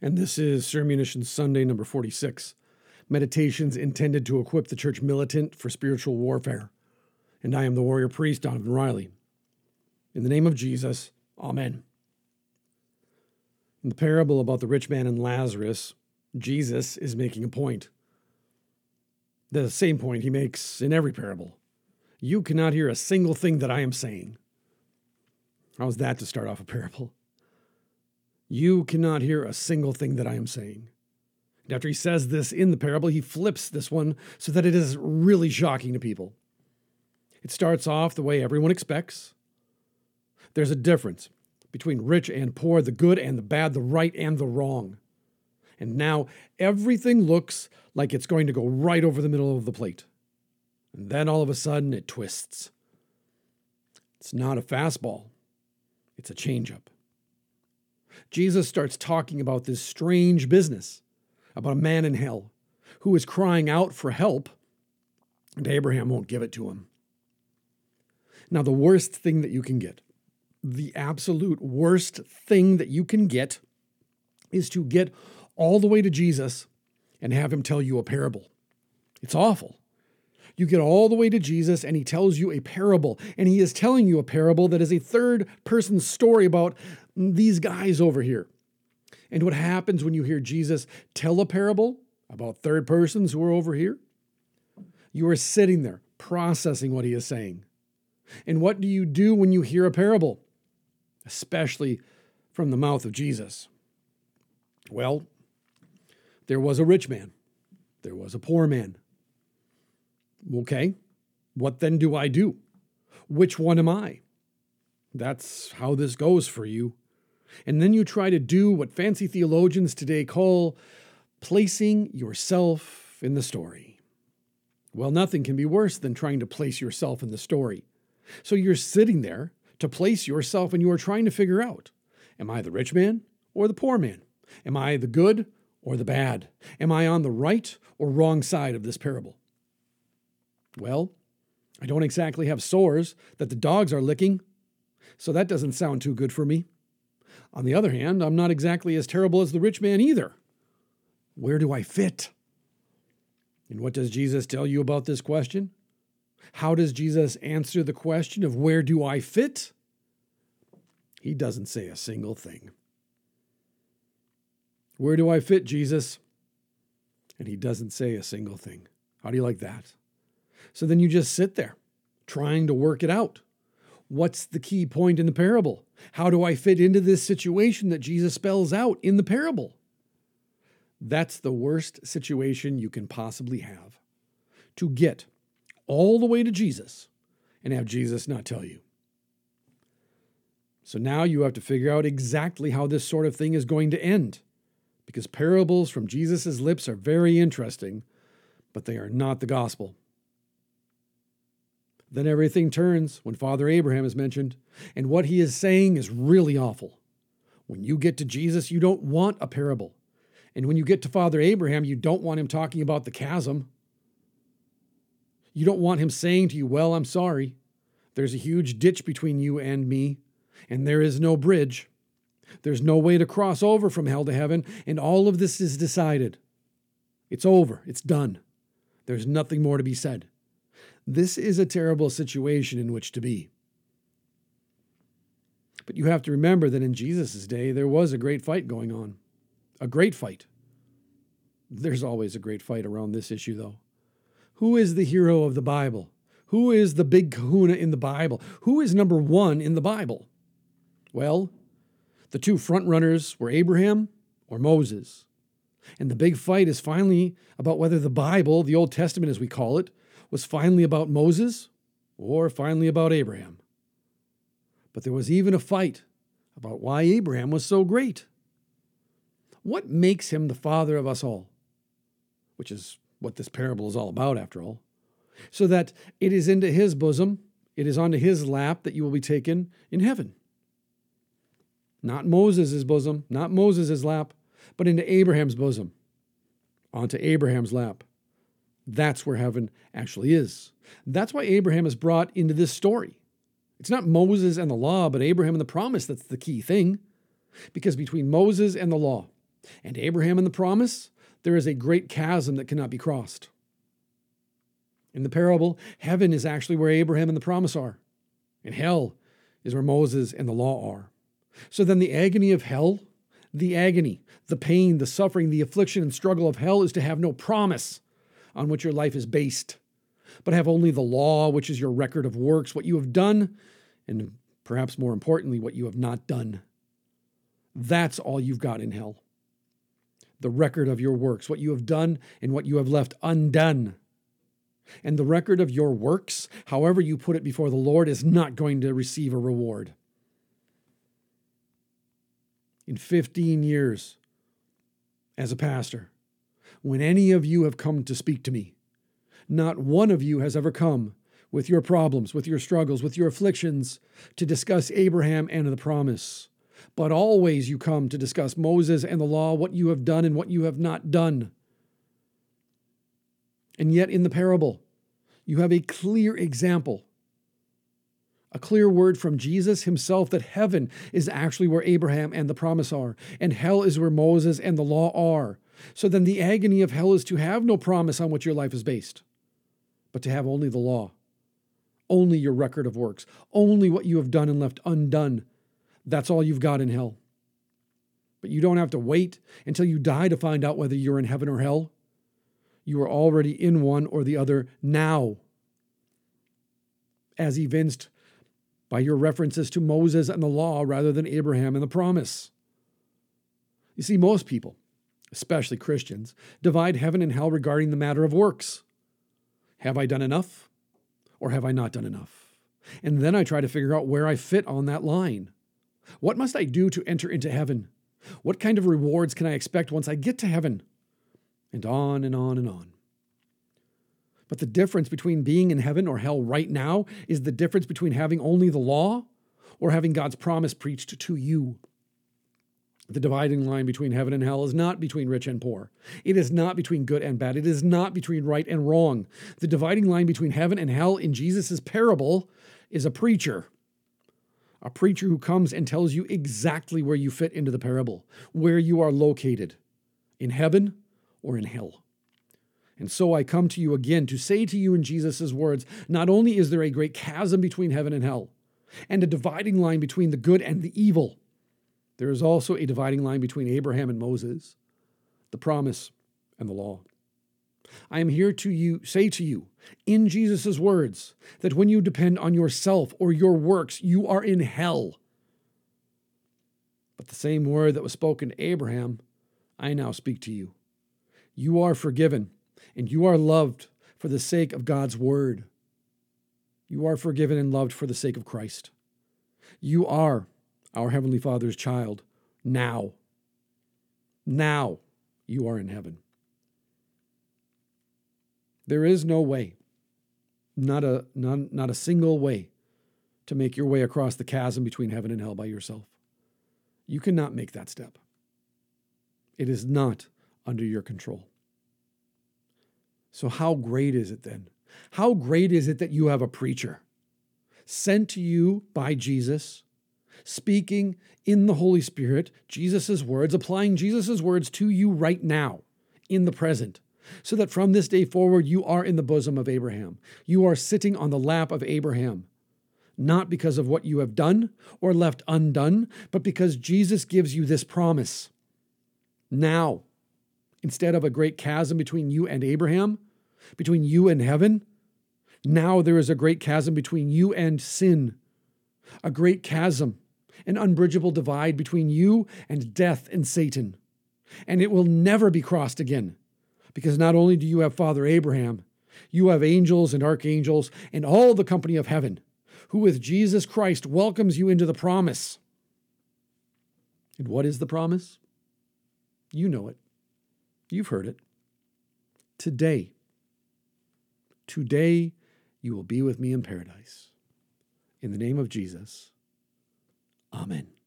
and this is Sermunition Sunday number 46. Meditations intended to equip the church militant for spiritual warfare. And I am the warrior priest, Donavon Riley. In the name of Jesus, Amen. In the parable about the rich man and Lazarus, Jesus is making a point. The same point he makes in every parable. You cannot hear a single thing that I am saying. How's that to start off a parable? You cannot hear a single thing that I am saying. And after he says this in the parable, he flips this one so that it is really shocking to people. It starts off the way everyone expects. There's a difference between rich and poor, the good and the bad, the right and the wrong. And now everything looks like it's going to go right over the middle of the plate. And then all of a sudden it twists. It's not a fastball, it's a changeup. Jesus starts talking about this strange business about a man in hell who is crying out for help, and Abraham won't give it to him. Now, the worst thing that you can get, the absolute worst thing that you can get, is to get all the way to Jesus and have him tell you a parable. It's awful. You get all the way to Jesus and he tells you a parable, and he is telling you a parable that is a third person story about these guys over here. And what happens when you hear Jesus tell a parable about third persons who are over here? You are sitting there processing what he is saying. And what do you do when you hear a parable, especially from the mouth of Jesus? Well, there was a rich man, there was a poor man. Okay, what then do I do? Which one am I? That's how this goes for you and then you try to do what fancy theologians today call placing yourself in the story. Well, nothing can be worse than trying to place yourself in the story. So you're sitting there to place yourself and you are trying to figure out Am I the rich man or the poor man? Am I the good or the bad? Am I on the right or wrong side of this parable? Well, I don't exactly have sores that the dogs are licking, so that doesn't sound too good for me. On the other hand, I'm not exactly as terrible as the rich man either. Where do I fit? And what does Jesus tell you about this question? How does Jesus answer the question of where do I fit? He doesn't say a single thing. Where do I fit, Jesus? And he doesn't say a single thing. How do you like that? So then you just sit there trying to work it out. What's the key point in the parable? How do I fit into this situation that Jesus spells out in the parable? That's the worst situation you can possibly have. To get all the way to Jesus and have Jesus not tell you. So now you have to figure out exactly how this sort of thing is going to end. Because parables from Jesus' lips are very interesting, but they are not the gospel. Then everything turns when Father Abraham is mentioned, and what he is saying is really awful. When you get to Jesus, you don't want a parable. And when you get to Father Abraham, you don't want him talking about the chasm. You don't want him saying to you, Well, I'm sorry. There's a huge ditch between you and me, and there is no bridge. There's no way to cross over from hell to heaven, and all of this is decided. It's over. It's done. There's nothing more to be said. This is a terrible situation in which to be. But you have to remember that in Jesus' day, there was a great fight going on. A great fight. There's always a great fight around this issue, though. Who is the hero of the Bible? Who is the big kahuna in the Bible? Who is number one in the Bible? Well, the two frontrunners were Abraham or Moses. And the big fight is finally about whether the Bible, the Old Testament as we call it, was finally about Moses or finally about Abraham. But there was even a fight about why Abraham was so great. What makes him the father of us all? Which is what this parable is all about, after all. So that it is into his bosom, it is onto his lap that you will be taken in heaven. Not Moses' bosom, not Moses' lap, but into Abraham's bosom, onto Abraham's lap. That's where heaven actually is. That's why Abraham is brought into this story. It's not Moses and the law, but Abraham and the promise that's the key thing. Because between Moses and the law, And Abraham and the promise, there is a great chasm that cannot be crossed. In the parable, heaven is actually where Abraham and the promise are, and hell is where Moses and the law are. So then, the agony of hell, the agony, the pain, the suffering, the affliction, and struggle of hell is to have no promise on which your life is based, but have only the law, which is your record of works, what you have done, and perhaps more importantly, what you have not done. That's all you've got in hell. The record of your works, what you have done and what you have left undone. And the record of your works, however you put it before the Lord, is not going to receive a reward. In 15 years as a pastor, when any of you have come to speak to me, not one of you has ever come with your problems, with your struggles, with your afflictions to discuss Abraham and the promise. But always you come to discuss Moses and the law, what you have done and what you have not done. And yet, in the parable, you have a clear example, a clear word from Jesus himself that heaven is actually where Abraham and the promise are, and hell is where Moses and the law are. So then, the agony of hell is to have no promise on which your life is based, but to have only the law, only your record of works, only what you have done and left undone. That's all you've got in hell. But you don't have to wait until you die to find out whether you're in heaven or hell. You are already in one or the other now, as evinced by your references to Moses and the law rather than Abraham and the promise. You see, most people, especially Christians, divide heaven and hell regarding the matter of works. Have I done enough or have I not done enough? And then I try to figure out where I fit on that line. What must I do to enter into heaven? What kind of rewards can I expect once I get to heaven? and on and on and on. But the difference between being in heaven or hell right now is the difference between having only the law or having God's promise preached to you. The dividing line between heaven and hell is not between rich and poor. It is not between good and bad. It is not between right and wrong. The dividing line between heaven and hell in Jesus' parable is a preacher. A preacher who comes and tells you exactly where you fit into the parable, where you are located in heaven or in hell. And so I come to you again to say to you in Jesus' words not only is there a great chasm between heaven and hell, and a dividing line between the good and the evil, there is also a dividing line between Abraham and Moses, the promise and the law. I am here to you say to you in Jesus' words that when you depend on yourself or your works, you are in hell. But the same word that was spoken to Abraham, I now speak to you. You are forgiven and you are loved for the sake of God's word. You are forgiven and loved for the sake of Christ. You are our Heavenly Father's child now. Now you are in heaven. There is no way, not a, not, not a single way, to make your way across the chasm between heaven and hell by yourself. You cannot make that step. It is not under your control. So, how great is it then? How great is it that you have a preacher sent to you by Jesus, speaking in the Holy Spirit, Jesus' words, applying Jesus' words to you right now, in the present, so that from this day forward you are in the bosom of Abraham. You are sitting on the lap of Abraham, not because of what you have done or left undone, but because Jesus gives you this promise. Now, Instead of a great chasm between you and Abraham, between you and heaven, now there is a great chasm between you and sin, a great chasm, an unbridgeable divide between you and death and Satan. And it will never be crossed again, because not only do you have Father Abraham, you have angels and archangels and all the company of heaven, who with Jesus Christ welcomes you into the promise. And what is the promise? You know it. You've heard it. Today, today you will be with me in paradise. In the name of Jesus, Amen.